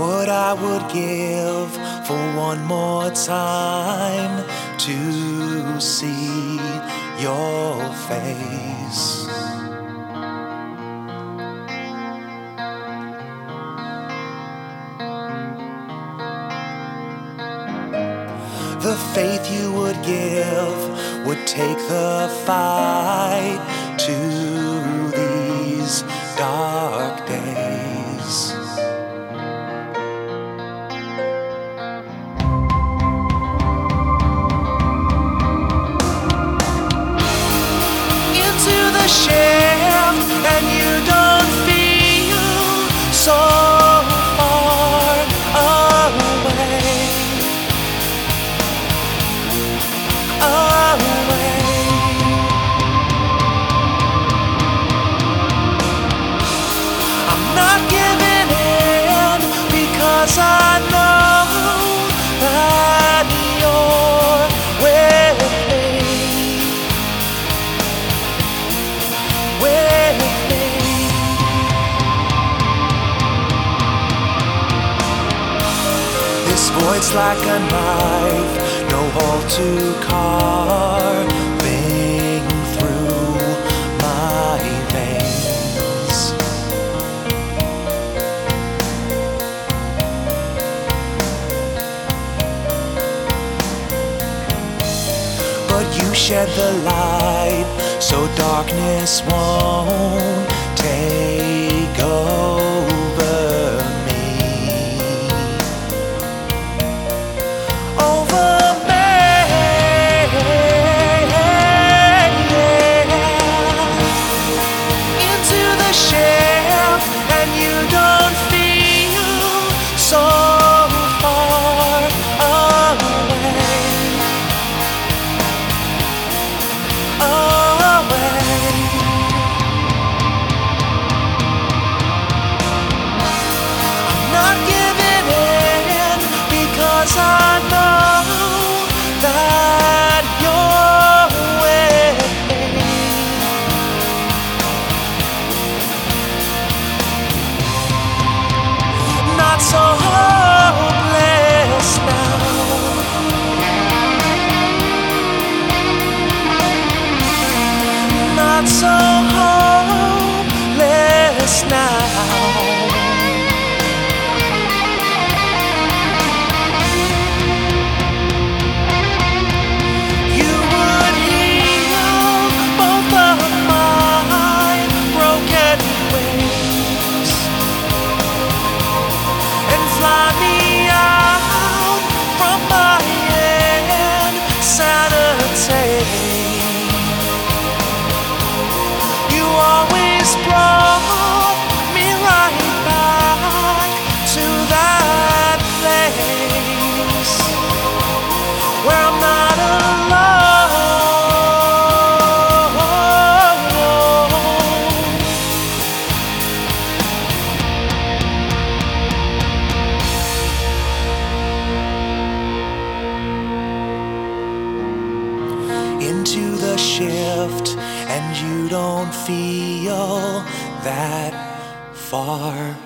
what I would give for one more time to see your face. The faith you would give would take the fight to these dark feel void's like a knife, no hole to carving through my veins. But you shed the light, so darkness won't take so hopeless now. Shift, and you don't feel that far